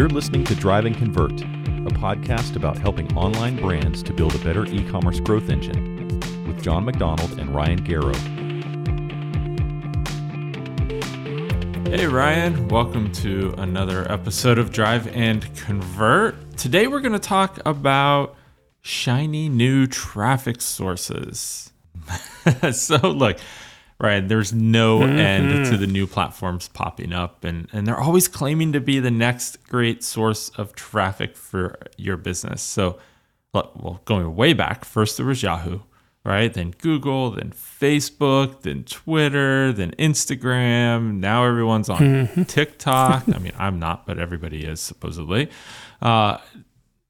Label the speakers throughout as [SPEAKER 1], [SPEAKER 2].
[SPEAKER 1] You're listening to Drive and Convert, a podcast about helping online brands to build a better e commerce growth engine with Jon MacDonald and Ryan Garrow.
[SPEAKER 2] Hey, Ryan. Welcome to another episode of Drive and Convert. Today, we're going to talk about shiny new traffic sources. so, look, right? There's no mm-hmm. end to the new platforms popping up, and, and they're always claiming to be the next great source of traffic for your business. So, well, going way back, first there was Yahoo, right? Then Google, then Facebook, then Twitter, then Instagram. Now everyone's on mm-hmm. TikTok. I mean, I'm not, but everybody is supposedly. Uh,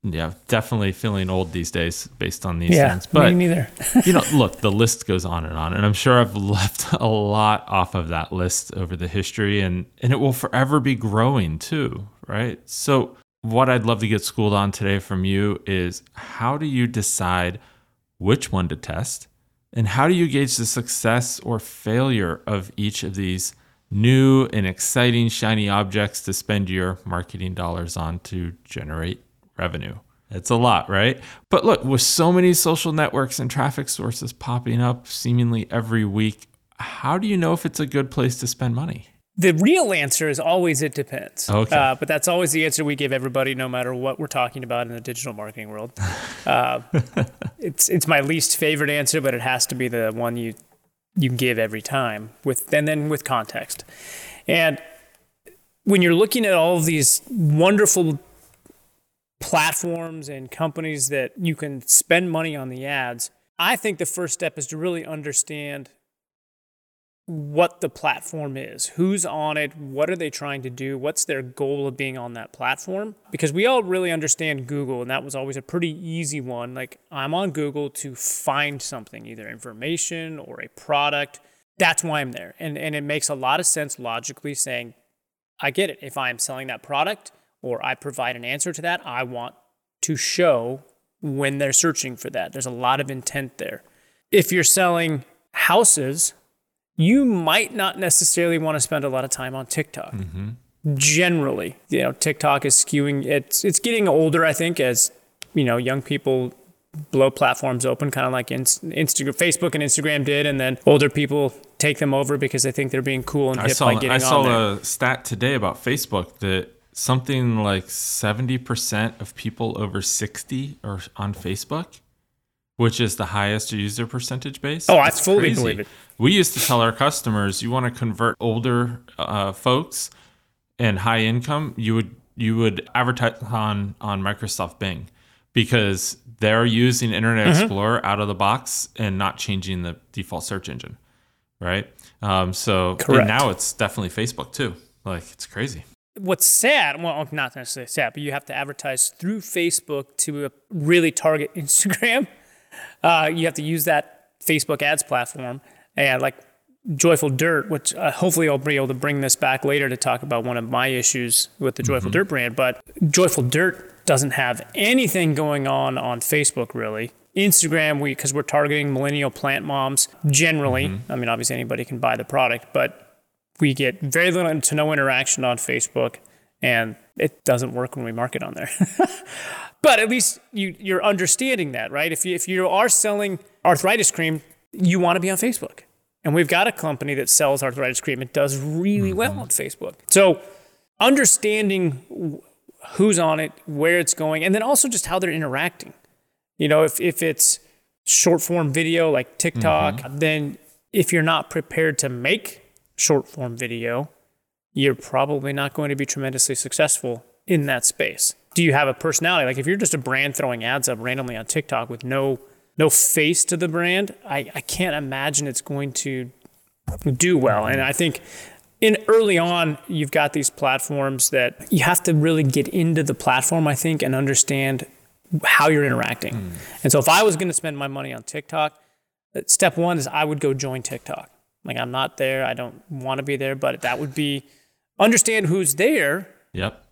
[SPEAKER 2] yeah, definitely feeling old these days based on these yeah, things.
[SPEAKER 3] But me neither.
[SPEAKER 2] you know, look, the list goes on and on, and I'm sure I've left a lot off of that list over the history, and and it will forever be growing too, right? So, what I'd love to get schooled on today from you is how do you decide which one to test, and how do you gauge the success or failure of each of these new and exciting shiny objects to spend your marketing dollars on to generate revenue. It's a lot, right? But look, with so many social networks and traffic sources popping up seemingly every week, how do you know if it's a good place to spend money?
[SPEAKER 3] The real answer is always it depends.
[SPEAKER 2] Okay.
[SPEAKER 3] Uh, but that's always the answer we give everybody, no matter what we're talking about in the digital marketing world. Uh, it's it's my least favorite answer, but it has to be the one you you give every time with and then with context. And when you're looking at all of these wonderful platforms and companies that you can spend money on the ads, I think the first step is to really understand what the platform is, who's on it, what are they trying to do, what's their goal of being on that platform. Because we all really understand Google, and that was always a pretty easy one. Like, I'm on Google to find something, either information or a product. That's why I'm there. And, and it makes a lot of sense logically saying, I get it. If I'm selling that product, or I provide an answer to that, I want to show when they're searching for that. There's a lot of intent there. If you're selling houses, you might not necessarily want to spend a lot of time on TikTok. Mm-hmm. Generally, you know, TikTok is skewing. It's it's getting older, I think, as you know, young people blow platforms open, kind of like Instagram, Facebook, and Instagram did, and then older people take them over because they think they're being cool and hip I
[SPEAKER 2] saw,
[SPEAKER 3] by getting
[SPEAKER 2] I saw
[SPEAKER 3] on
[SPEAKER 2] a stat today about Facebook that something like 70% of people over 60 are on Facebook, which is the highest user percentage base.
[SPEAKER 3] Oh, I fully crazy. believe it.
[SPEAKER 2] We used to tell our customers, you want to convert older uh, folks and high income, you would you would advertise on on Microsoft Bing because they're using Internet mm-hmm. Explorer out of the box and not changing the default search engine, right? Um, so now it's definitely Facebook too. Like it's crazy
[SPEAKER 3] what's sad, well, not necessarily sad, but you have to advertise through Facebook to uh, really target Instagram. Uh, you have to use that Facebook ads platform. And like Joyful Dirt, which uh, hopefully I'll be able to bring this back later to talk about one of my issues with the Joyful mm-hmm. Dirt brand. But Joyful Dirt doesn't have anything going on on Facebook really. Instagram, we because we're targeting millennial plant moms generally. Mm-hmm. I mean, obviously anybody can buy the product, but we get very little to no interaction on Facebook, and it doesn't work when we market on there. but at least you, you're understanding that, right? If you, if you are selling arthritis cream, you want to be on Facebook. And we've got a company that sells arthritis cream. It does really mm-hmm. well on Facebook. So understanding who's on it, where it's going, and then also just how they're interacting. You know, if, if it's short form video like TikTok, mm-hmm. then if you're not prepared to make short form video, you're probably not going to be tremendously successful in that space. Do you have a personality? Like if you're just a brand throwing ads up randomly on TikTok with no no face to the brand, I, I can't imagine it's going to do well. And I think in early on, you've got these platforms that you have to really get into the platform, I think, and understand how you're interacting. Mm. And so if I was going to spend my money on TikTok, step one is I would go join TikTok. Like I'm not there. I don't want to be there, but that would be understand who's there.
[SPEAKER 2] Yep.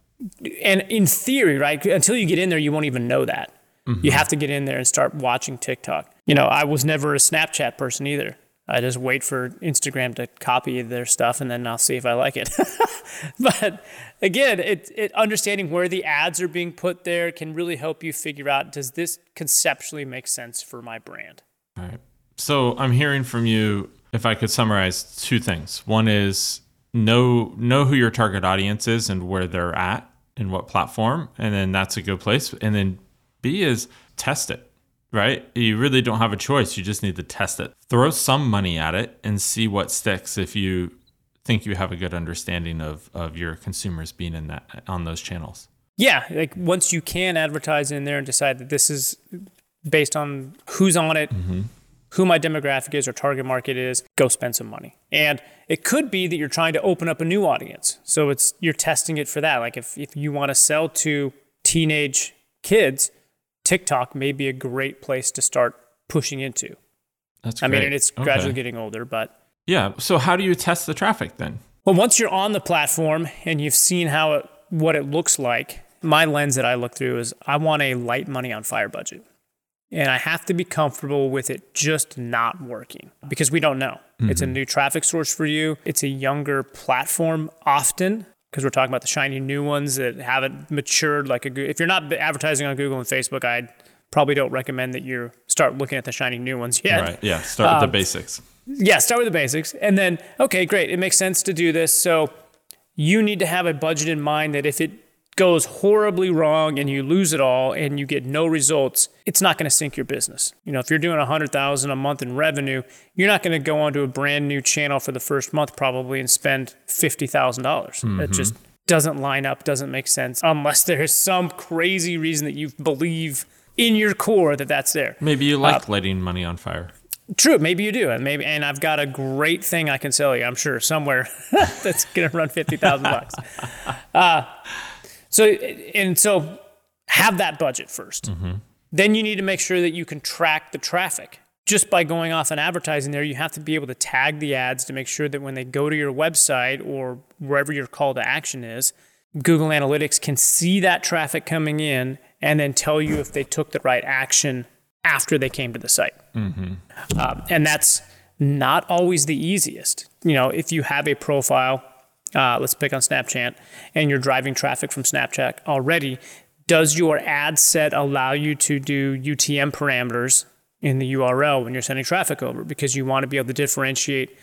[SPEAKER 3] And in theory, right? Until you get in there, you won't even know that. Mm-hmm. You have to get in there and start watching TikTok. You know, I was never a Snapchat person either. I just wait for Instagram to copy their stuff and then I'll see if I like it. but again, it, it understanding where the ads are being put there can really help you figure out does this conceptually make sense for my brand?
[SPEAKER 2] All right. So I'm hearing from you if I could summarize two things. One is know know who your target audience is and where they're at and what platform, and then that's a good place. And then B is test it right? You really don't have a choice. You just need to test it. Throw some money at it and see what sticks if you think you have a good understanding of, of your consumers being in that on those channels.
[SPEAKER 3] Yeah, like once you can advertise in there and decide that this is based on who's on it, mm-hmm. Who my demographic is or target market is, go spend some money. And it could be that you're trying to open up a new audience. So it's you're testing it for that. Like if, if you want to sell to teenage kids, TikTok may be a great place to start pushing into.
[SPEAKER 2] That's
[SPEAKER 3] great.
[SPEAKER 2] I
[SPEAKER 3] mean, and it's gradually getting older, but
[SPEAKER 2] yeah. So how do you test the traffic then?
[SPEAKER 3] Well, once you're on the platform and you've seen how it, what it looks like, my lens that I look through is I want a light money on fire budget. And I have to be comfortable with it just not working because we don't know. Mm-hmm. It's a mm-hmm. new traffic source for you. It's a younger platform often because we're talking about the shiny new ones that haven't matured like a if you're not advertising on Google and Facebook, I probably don't recommend that you start looking at the shiny new ones yet.
[SPEAKER 2] Right. Yeah. Start with um, the basics.
[SPEAKER 3] Yeah. Start with the basics, and then okay, great. It makes sense to do this. So you need to have a budget in mind that if it goes horribly wrong and you lose it all and you get no results, it's not going to sink your business. You know, if you're doing 100,000 a month in revenue, you're not going to go onto a brand new channel for the first month probably and spend $50,000. mm hmm It just doesn't line up, doesn't make sense unless there's some crazy reason that you believe in your core that that's there.
[SPEAKER 2] Maybe you like uh, lighting money on fire.
[SPEAKER 3] True, maybe you do, and maybe, and I've got a great thing I can sell you. I'm sure somewhere that's going to run fifty thousand bucks. Uh, so, and so have that budget 1st mm-hmm. Then you need to make sure that you can track the traffic. Just by going off and advertising there, you have to be able to tag the ads to make sure that when they go to your website or wherever your call to action is, Google Analytics can see that traffic coming in and then tell you if they took the right action after they came to the site. Mm-hmm. Um, and that's not always the easiest. You know, if you have a profile uh, let's pick on Snapchat, and you're driving traffic from Snapchat already, does your ad set allow you to do UTM parameters in the URL when you're sending traffic over? Because you want to be able to differentiate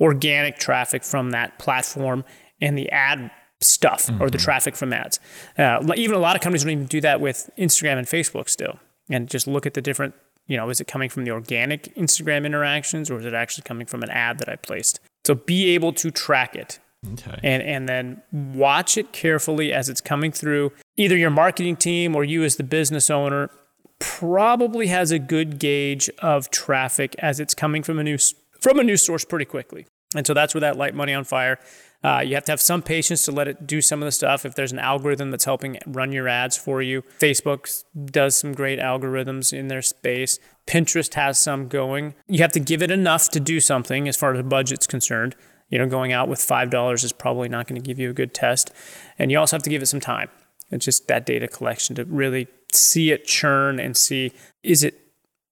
[SPEAKER 3] organic traffic from that platform and the ad stuff mm-hmm. or the mm-hmm. traffic from ads. Uh, even a lot of companies don't even do that with Instagram and Facebook still, and just look at the different. You know, is it coming from the organic Instagram interactions or is it actually coming from an ad that I placed? So be able to track it Okay. And and then watch it carefully as it's coming through. Either your marketing team or you as the business owner probably has a good gauge of traffic as it's coming from a new from a new source pretty quickly. And so that's where that light money on fire. Uh, you have to have some patience to let it do some of the stuff. If there's an algorithm that's helping run your ads for you, Facebook does some great algorithms in their space. Pinterest has some going. You have to give it enough to do something as far as the budget's concerned. You know, going out with $5 is probably not going to give you a good test. And you also have to give it some time. It's just that data collection to really see it churn and see is it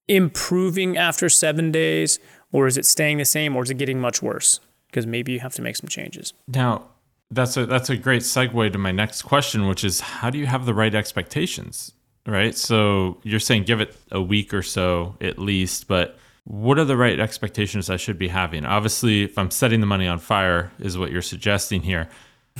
[SPEAKER 3] improving after seven days or is it staying the same or is it getting much worse? Because maybe you have to make some changes.
[SPEAKER 2] Now, that's a that's a great segue to my next question, which is how do you have the right expectations? Right. So you're saying give it a week or so at least, but what are the right expectations I should be having? Obviously, if I'm setting the money on fire, is what you're suggesting here.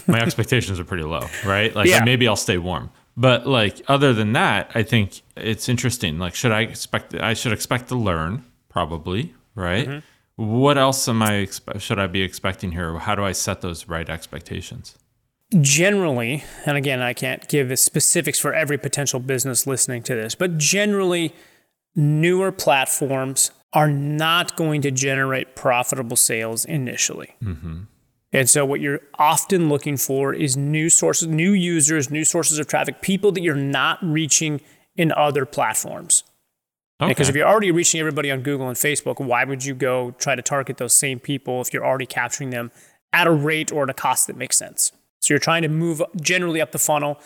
[SPEAKER 2] My expectations are pretty low, right? Like yeah. maybe I'll stay warm. But like other than that, I think it's interesting. Like should I expect I should expect to learn probably, right? Mm-hmm. What else am I should I be expecting here? How do I set those right expectations?
[SPEAKER 3] Generally, and again, I can't give the specifics for every potential business listening to this, but generally newer platforms are not going to generate profitable sales initially. Mm-hmm. And so, what you're often looking for is new sources, new users, new sources of traffic, people that you're not reaching in other platforms. Okay. Because if you're already reaching everybody on Google and Facebook, why would you go try to target those same people if you're already capturing them at a rate or at a cost that makes sense? So, you're trying to move generally up the funnel.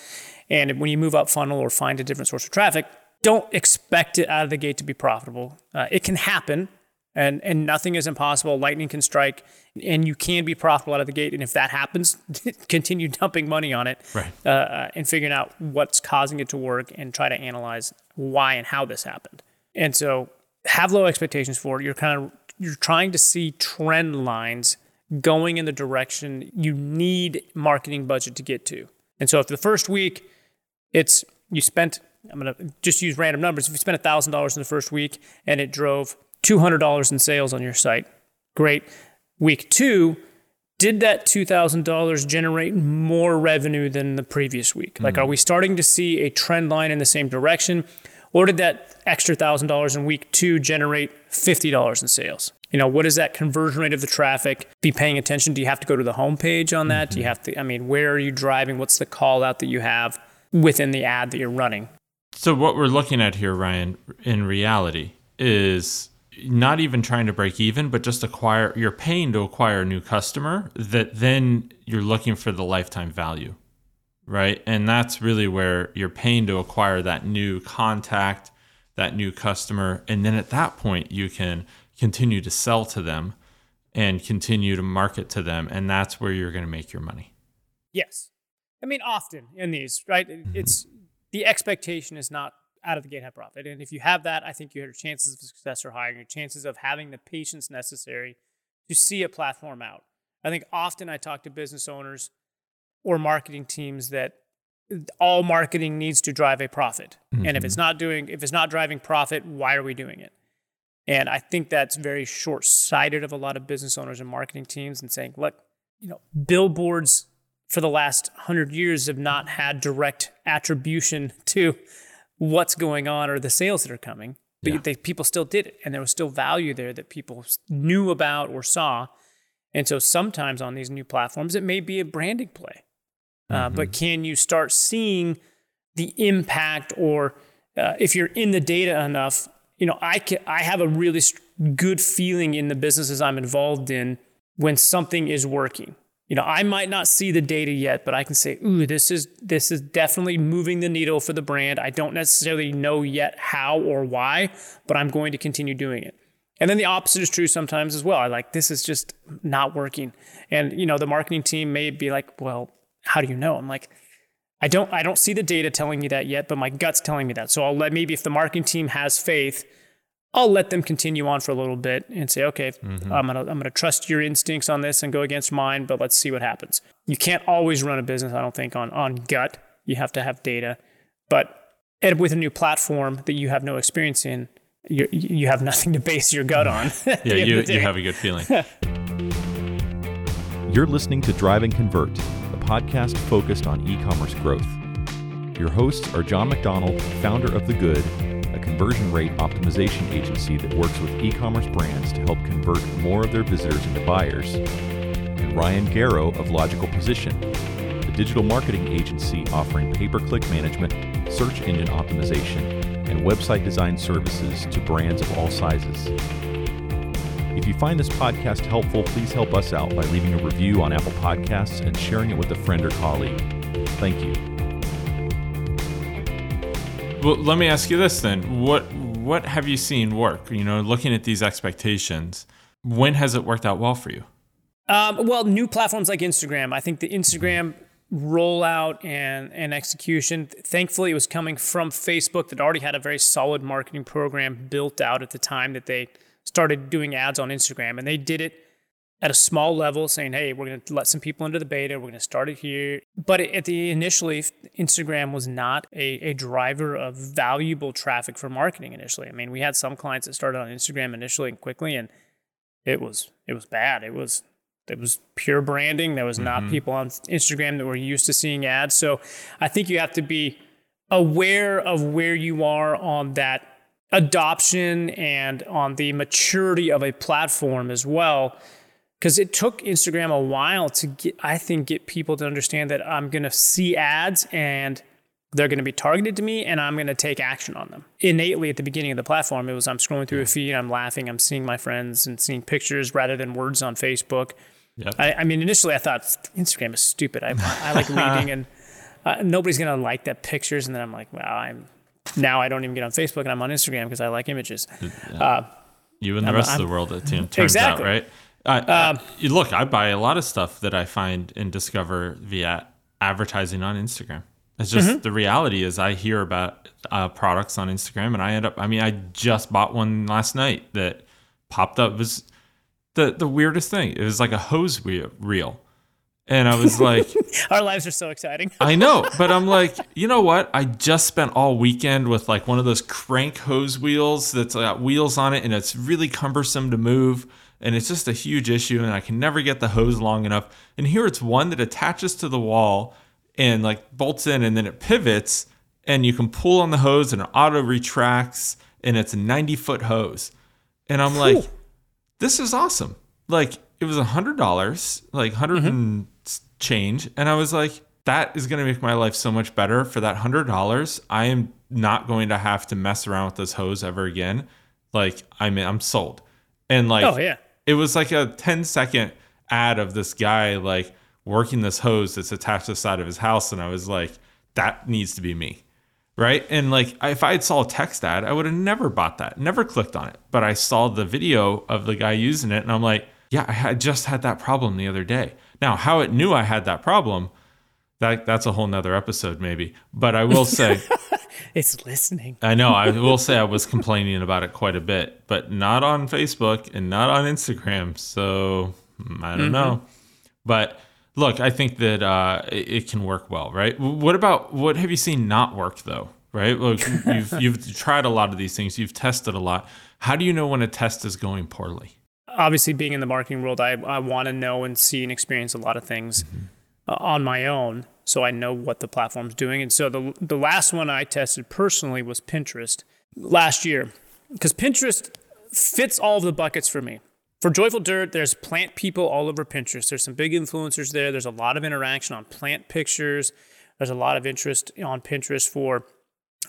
[SPEAKER 3] And when you move up funnel or find a different source of traffic, don't expect it out of the gate to be profitable. Uh, it can happen. and and nothing is impossible. Lightning can strike, and you can be profitable out of the gate. And if that happens, continue dumping money on it,
[SPEAKER 2] Right.
[SPEAKER 3] uh, uh, and figuring out what's causing it to work, and try to analyze why and how this happened. And so, have low expectations for it. You're kind of you're trying to see trend lines going in the direction you need marketing budget to get to. And so, if the first week it's you spent i'm going to just use random numbers. If you spent $1000 in the first week and it drove $200 in sales on your site great. Week two did that $2000 generate more revenue than the previous week? Like are hmm. we starting to see a trend line in the same direction? Or did that extra $1000 in week two generate $50 in sales? You know what is that conversion rate of the traffic? Be paying attention. Do you have to go to the homepage on that? Do you mm-hmm. have to i mean where are you driving? What's the call out that you have within the ad that you're running.
[SPEAKER 2] So what we're looking at here, Ryan, in reality, is not even trying to break even, but just acquire. You're paying to acquire a new customer that then you're looking for the lifetime value, right? And that's really where you're paying to acquire that new contact, that new customer, and then at that point you can continue to sell to them and continue to market to them, and that's where you're going to make your money.
[SPEAKER 3] Yes. I mean, often in these, right? It's mm-hmm. The expectation is not out of the gate have profit. And if you have that, I think your chances of success are higher. Your chances of having the patience necessary to see a platform out. I think often I talk to business owners or marketing teams that all marketing needs to drive a profit. And if it's mm-hmm. not doing, if it's not driving profit, why are we doing it? And I think that's very short sighted of a lot of business owners and marketing teams and saying, look, you know, billboards for the last hundred years have not had direct attribution to what's going on or the sales that are coming. But
[SPEAKER 2] Yeah.
[SPEAKER 3] they, people still did it, and there was still value there that people knew about or saw. And so sometimes on these new platforms, it may be a branding play. Uh, but can you start seeing the impact, or uh, if you're in the data enough, you know, I can, I have a really good feeling in the businesses I'm involved in when something is working. You know, I might not see the data yet, but I can say, "Ooh, this is this is definitely moving the needle for the brand." I don't necessarily know yet how or why, but I'm going to continue doing it. And then the opposite is true sometimes as well. I like this is just not working. And you know, the marketing team may be like, "Well, how do you know?" I'm like, I don't I don't see the data telling me that yet, but my gut's telling me that. So I'll let maybe if the marketing team has faith, I'll let them continue on for a little bit and say, okay, mm-hmm. I'm gonna I'm gonna trust your instincts on this and go against mine, but let's see what happens. You can't always run a business, I don't think, on on gut. You have to have data, but with a new platform that you have no experience in, you you have nothing to base your gut on.
[SPEAKER 2] Yeah, you, you have a good feeling.
[SPEAKER 1] You're listening to Drive and Convert, a podcast focused on e commerce growth. Your hosts are Jon MacDonald, founder of The Good, conversion rate optimization agency that works with e commerce brands to help convert more of their visitors into buyers, and Ryan Garrow of Logical Position, a digital marketing agency offering pay per click management, search engine optimization, and website design services to brands of all sizes. If you find this podcast helpful, please help us out by leaving a review on Apple Podcasts and sharing it with a friend or colleague. Thank you.
[SPEAKER 2] Well, let me ask you this then: what what have you seen work? You know, looking at these expectations, when has it worked out well for you?
[SPEAKER 3] Um, well, new platforms like Instagram. I think the Instagram rollout and, and execution, thankfully, it was coming from Facebook that already had a very solid marketing program built out at the time that they started doing ads on Instagram. And they did it at a small level, saying, hey, we're going to let some people into the beta. We're going to start it here. But at the initially, Instagram was not a, a driver of valuable traffic for marketing initially. I mean, we had some clients that started on Instagram initially and quickly, and it was it was bad. It was it was pure branding. There was not mm-hmm. people on Instagram that were used to seeing ads. So I think you have to be aware of where you are on that adoption and on the maturity of a platform as well. Because it took Instagram a while to get, I think, get people to understand that I'm going to see ads and they're going to be targeted to me and I'm going to take action on them. Innately at the beginning of the platform, it was I'm scrolling through a feed, I'm laughing, I'm seeing my friends and seeing pictures rather than words on Facebook.
[SPEAKER 2] Yep.
[SPEAKER 3] I, I mean, initially I thought Instagram is stupid. I, I like reading and uh, nobody's going to like that pictures. And then I'm like, wow, I'm now I don't even get on Facebook and I'm on Instagram because I like images. Uh,
[SPEAKER 2] You and the
[SPEAKER 3] I'm-
[SPEAKER 2] rest
[SPEAKER 3] I'm-
[SPEAKER 2] of the world, it turns
[SPEAKER 3] Exactly.
[SPEAKER 2] out, right? I, I- look, I buy a lot of stuff that I find and discover via advertising on Instagram. It's just
[SPEAKER 3] Mm-hmm.
[SPEAKER 2] the reality is I hear about uh, products on Instagram and I end up. I mean, I just bought one last night that popped up. It was the the weirdest thing. It was like a hose wheel, reel, and I was like.
[SPEAKER 3] Our lives are so exciting.
[SPEAKER 2] I know, but I'm like, you know what? I just spent all weekend with like one of those crank hose wheels that's got wheels on it and it's really cumbersome to move and it's just a huge issue and I can never get the hose long enough. And here it's one that attaches to the wall and like bolts in and then it pivots and you can pull on the hose and it auto retracts and it's a 90 foot hose. And I'm like, this is awesome. Like it was a hundred dollars, like 100 mm-hmm. and change, and I was like, that is going to make my life so much better. For that hundred dollars, I am not going to have to mess around with this hose ever again. Like I'm, I'm sold. And like,
[SPEAKER 3] Oh yeah.
[SPEAKER 2] it was like a 10 second ad of this guy like working this hose that's attached to the side of his house, and I was like, that needs to be me right? And like if I had saw a text ad, I would have never bought that, never clicked on it. But I saw the video of the guy using it, and I'm like, yeah, I just had that problem the other day. Now, how it knew I had that problem, that that's a whole nother episode maybe. But I will say,
[SPEAKER 3] It's listening.
[SPEAKER 2] I know I will say I was complaining about it quite a bit, but not on Facebook and not on Instagram. So mm, I don't know. But look, I think that uh, it, it can work well, right? What about what have you seen not work though? Right? Look, you've you've tried a lot of these things. You've tested a lot. How do you know when a test is going poorly?
[SPEAKER 3] Obviously, being in the marketing world, I, I want to know and see and experience a lot of things uh, on my own, so I know what the platform's doing. And so the the last one I tested personally was Pinterest last year, because Pinterest fits all of the buckets for me. For Joyful Dirt, there's plant people all over Pinterest. There's some big influencers there. There's a lot of interaction on plant pictures. There's a lot of interest on Pinterest for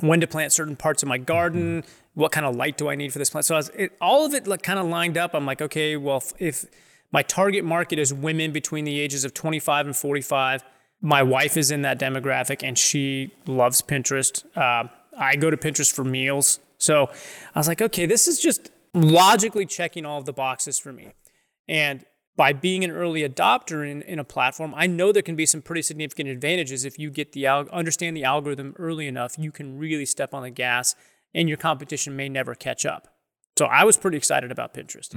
[SPEAKER 3] when to plant certain parts of my garden, mm-hmm. what kind of light do I need for this plant. So I was, it, all of it like, kind of lined up. I'm like, okay, well, if my target market is women between the ages of 25 and 45, my wife is in that demographic and she loves Pinterest. Uh, I go to Pinterest for meals. So I was like, okay, this is just logically checking all of the boxes for me. And by being an early adopter in, in a platform, I know there can be some pretty significant advantages if you get the al- understand the algorithm early enough. You can really step on the gas, and your competition may never catch up. So I was pretty excited about Pinterest.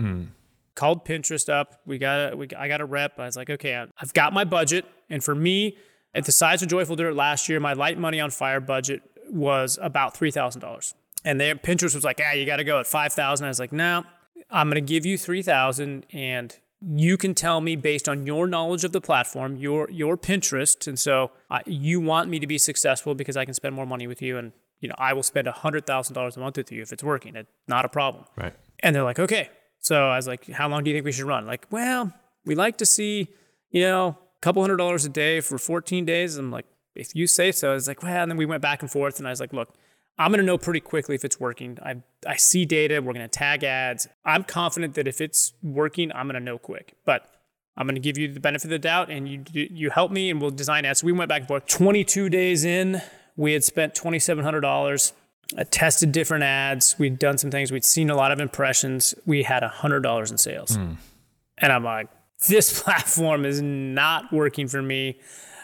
[SPEAKER 3] Called Pinterest up. We got a, we, I got a rep. I was like, okay, I- I've got my budget, and for me, at the size of Joyful Dirt last year, my light money on fire budget was about three thousand dollars. And there, Pinterest was like, ah, you got to go at five thousand. I was like, no, I'm going to give you three thousand, and you can tell me based on your knowledge of the platform, your your Pinterest, and so uh, you want me to be successful because I can spend more money with you, and you know I will spend hundred thousand dollars a month with you if it's working. It's not a problem.
[SPEAKER 2] Right.
[SPEAKER 3] And they're like, okay. So I was like, how long do you think we should run? Like, well, we like to see, you know, a couple hundred dollars a day for 14 days. I'm like, if you say so. I was like, well, and then we went back and forth, and I was like, look, I'm gonna know pretty quickly if it's working. I I see data. We're gonna tag ads. I'm confident that if it's working, I'm gonna know quick. But I'm gonna give you the benefit of the doubt, and you you help me, and we'll design ads. So we went back and forth. 22 days in, we had spent $2,700. I tested different ads. We'd done some things. We'd seen a lot of impressions. We had $100 in sales. And I'm like, this platform is not working for me.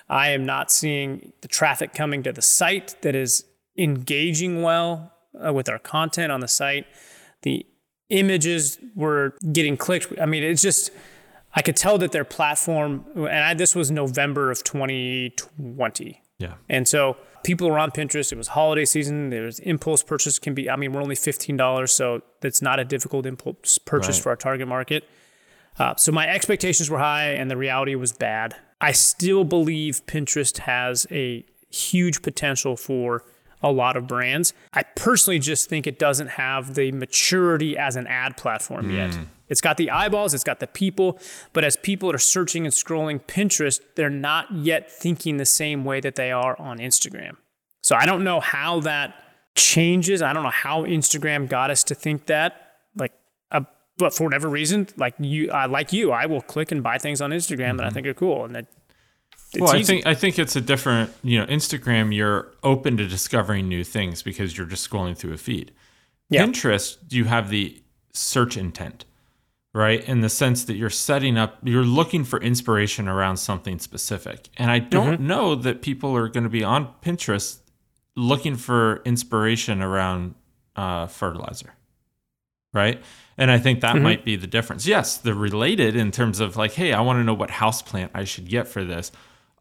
[SPEAKER 3] I am not seeing the traffic coming to the site that is engaging well uh, with our content on the site. The images were getting clicked. I mean, it's just, I could tell that their platform, and I, this was November of 2020.
[SPEAKER 2] Yeah.
[SPEAKER 3] And so people were on Pinterest. It was holiday season. There was impulse purchase can be. I mean, we're only fifteen dollars, so that's not a difficult impulse purchase
[SPEAKER 2] Right.
[SPEAKER 3] for our target market. Uh, so my expectations were high, and the reality was bad. I still believe Pinterest has a huge potential for a lot of brands. I personally just think it doesn't have the maturity as an ad platform yet. It's got the eyeballs, it's got the people, but as people are searching and scrolling Pinterest, they're not yet thinking the same way that they are on Instagram. So I don't know how that changes. I don't know how Instagram got us to think that. Like, uh, but for whatever reason, like you, uh, like you, I will click and buy things on Instagram that I think are cool, and that
[SPEAKER 2] well, I think I think it's a different, you know, Instagram. You're open to discovering new things because you're just scrolling through a feed.
[SPEAKER 3] Yeah.
[SPEAKER 2] Pinterest, you have the search intent, right? In the sense that you're setting up, you're looking for inspiration around something specific. And I don't
[SPEAKER 3] Mm-hmm.
[SPEAKER 2] know that people are going to be on Pinterest looking for inspiration around uh, fertilizer, right? And I think that might be the difference. Yes, they're related in terms of like, hey, I want to know what house plant I should get for this.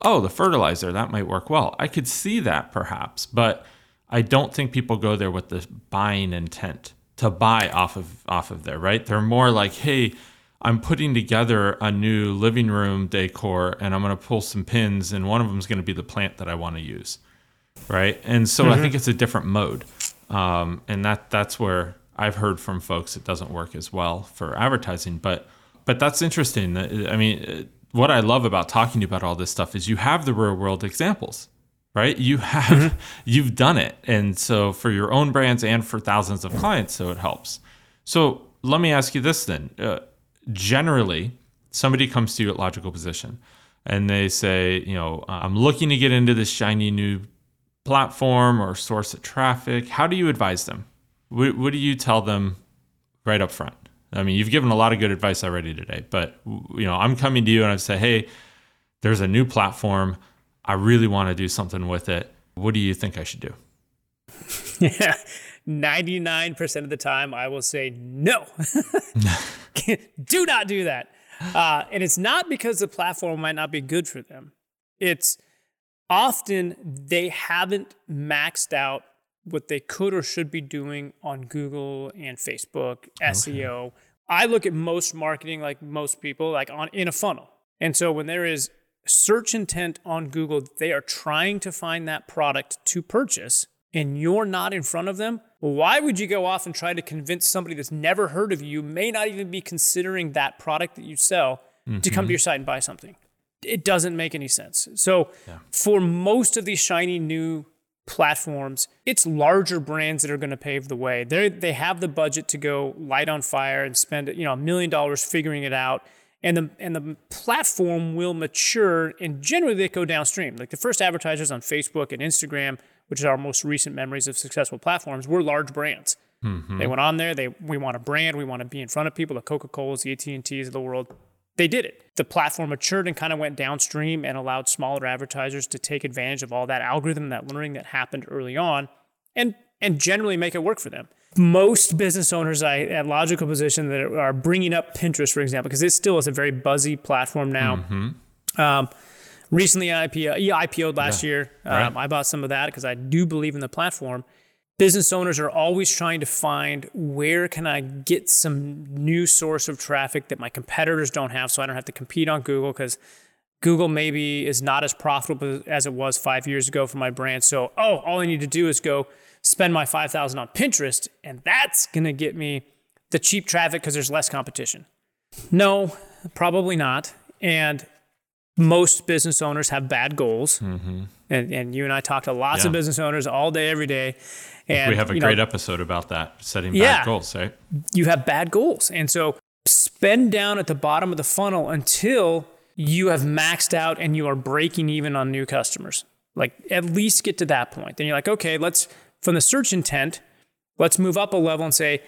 [SPEAKER 2] Oh, the fertilizer, that might work well. I could see that perhaps, but I don't think people go there with the buying intent to buy off of off of there, right? They're more like, hey, I'm putting together a new living room decor and I'm going to pull some pins and one of them is going to be the plant that I want to use. Right? And so I think it's a different mode. Um, and that that's where I've heard from folks it doesn't work as well for advertising, but but that's interesting. I mean, what I love about talking to you about all this stuff is you have the real world examples, right? You have you've done it, and so for your own brands and for thousands of clients, so it helps. So let me ask you this then: uh, generally, somebody comes to you at logical position, and they say, you know, I'm looking to get into this shiny new platform or source of traffic. How do you advise them? What, what do you tell them right up front? I mean, you've given a lot of good advice already today, but you know, I'm coming to you and I say, "Hey, there's a new platform. I really want to do something with it. What do you think I should do?"
[SPEAKER 3] Yeah. 99% of the time, I will say no. do not do that. Uh, and it's not because the platform might not be good for them. It's often they haven't maxed out what they could or should be doing on Google and Facebook, SEO. I look at most marketing like most people, like on in a funnel. And so when there is search intent on Google, they are trying to find that product to purchase and you're not in front of them, why would you go off and try to convince somebody that's never heard of you, may not even be considering that product that you sell, to come to mm-hmm. your site and buy something? It doesn't make any sense. So, for most of these shiny new platforms, it's larger brands that are going to pave the way. They they have the budget to go light on fire and spend you know a million dollars figuring it out, and the and the platform will mature and generally they go downstream. Like the first advertisers on Facebook and Instagram, which is our most recent memories of successful platforms, were large brands. Mm-hmm. They went on there. They we want a brand. We want to be in front of people. The Coca Colas, the AT and T's of the world. They did it. The platform matured and kind of went downstream and allowed smaller advertisers to take advantage of all that algorithm, that learning that happened early on, and and generally make it work for them. Most business owners I at logical position that are bringing up Pinterest, for example, because it still is a very buzzy platform now. Um, recently, IPO, IPO'd last year. Um, I bought some of that because I do believe in the platform business owners are always trying to find where can I get some new source of traffic that my competitors don't have so I don't have to compete on Google because Google maybe is not as profitable as it was five years ago for my brand. So, oh, all I need to do is go spend my 5000 on Pinterest and that's going to get me the cheap traffic because there's less competition. No, probably not. And most business owners have bad goals. Mm-hmm. And, and you and I talk to lots
[SPEAKER 2] Yeah.
[SPEAKER 3] of business owners all day, every day. And
[SPEAKER 2] we have a
[SPEAKER 3] you know,
[SPEAKER 2] great episode about that, setting
[SPEAKER 3] Yeah.
[SPEAKER 2] bad goals, right?
[SPEAKER 3] you have bad goals. And so spend down at the bottom of the funnel until you have maxed out and you are breaking even on new customers. Like at least get to that point. Then you're like, okay, let's from the search intent, let's move up a level and say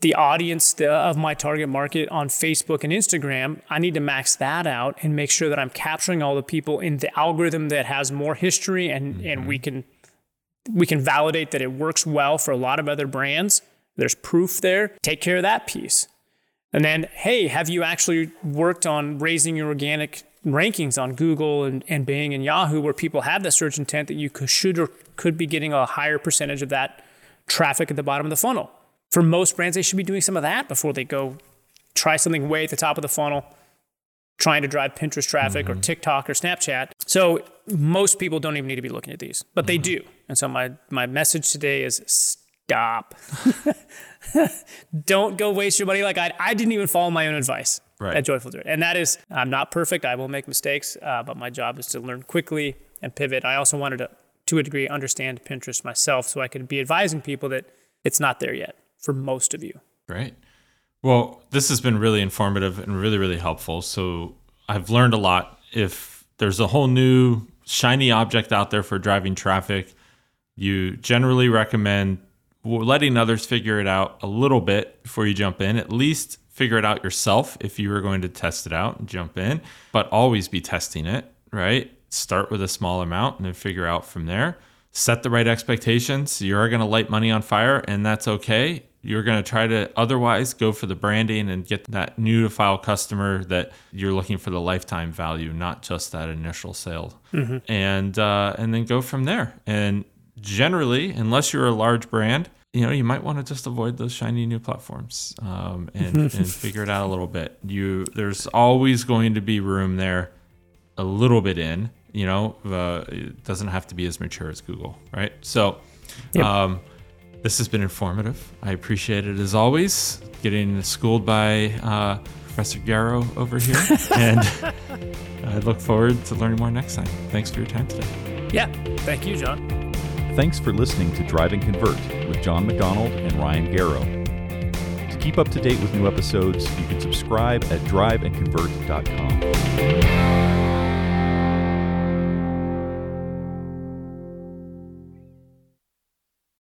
[SPEAKER 3] the audience of my target market on Facebook and Instagram, I need to max that out and make sure that I'm capturing all the people in the algorithm that has more history and and we mm-hmm. can we can validate that it works well for a lot of other brands. There's proof there. Take care of that piece. And then, hey, have you actually worked on raising your organic rankings on Google and, and Bing and Yahoo where people have that search intent that you could, should or could be getting a higher percentage of that traffic at the bottom of the funnel? For most brands, they should be doing some of that before they go try something way at the top of the funnel, trying to drive Pinterest traffic or mm-hmm. TikTok or Snapchat. So most people don't even need to be looking at these, but they mm-hmm. do. And so my my message today is stop. don't go waste your money like I I didn't even follow my own advice
[SPEAKER 2] Right.
[SPEAKER 3] Joyful Dirt. And that is I'm not perfect. I will make mistakes, uh, but my job is to learn quickly and pivot. I also wanted to to a degree understand Pinterest myself so I could be advising people that it's not there yet for most of you.
[SPEAKER 2] Great. Well, this has been really informative and really, really helpful. So I've learned a lot. If there's a whole new shiny object out there for driving traffic, you generally recommend letting others figure it out a little bit before you jump in. At least figure it out yourself if you were going to test it out and jump in, but always be testing it, right? Start with a small amount and then figure out from there. Set the right expectations. You are going to light money on fire, and that's okay. You're going to try to otherwise go for the branding and get that new to file customer that you're looking for the lifetime value, not just that initial sale, mm-hmm. and uh, and then go from there. And generally, unless you're a large brand, you know, you might want to just avoid those shiny new platforms um, and, and figure it out a little bit. You there's always going to be room there, a little bit in. You know, uh, it doesn't have to be as mature as Google, right? So, yep. um, this has been informative. I appreciate it as always. Getting schooled by uh, Professor Garrow over here, and I look forward to learning more next time. Thanks for your time today.
[SPEAKER 3] Yeah, thank you, Jon.
[SPEAKER 1] Thanks for listening to Drive and Convert with Jon MacDonald and Ryan Garrow. To keep up to date with new episodes, you can subscribe at driveandconvert.com.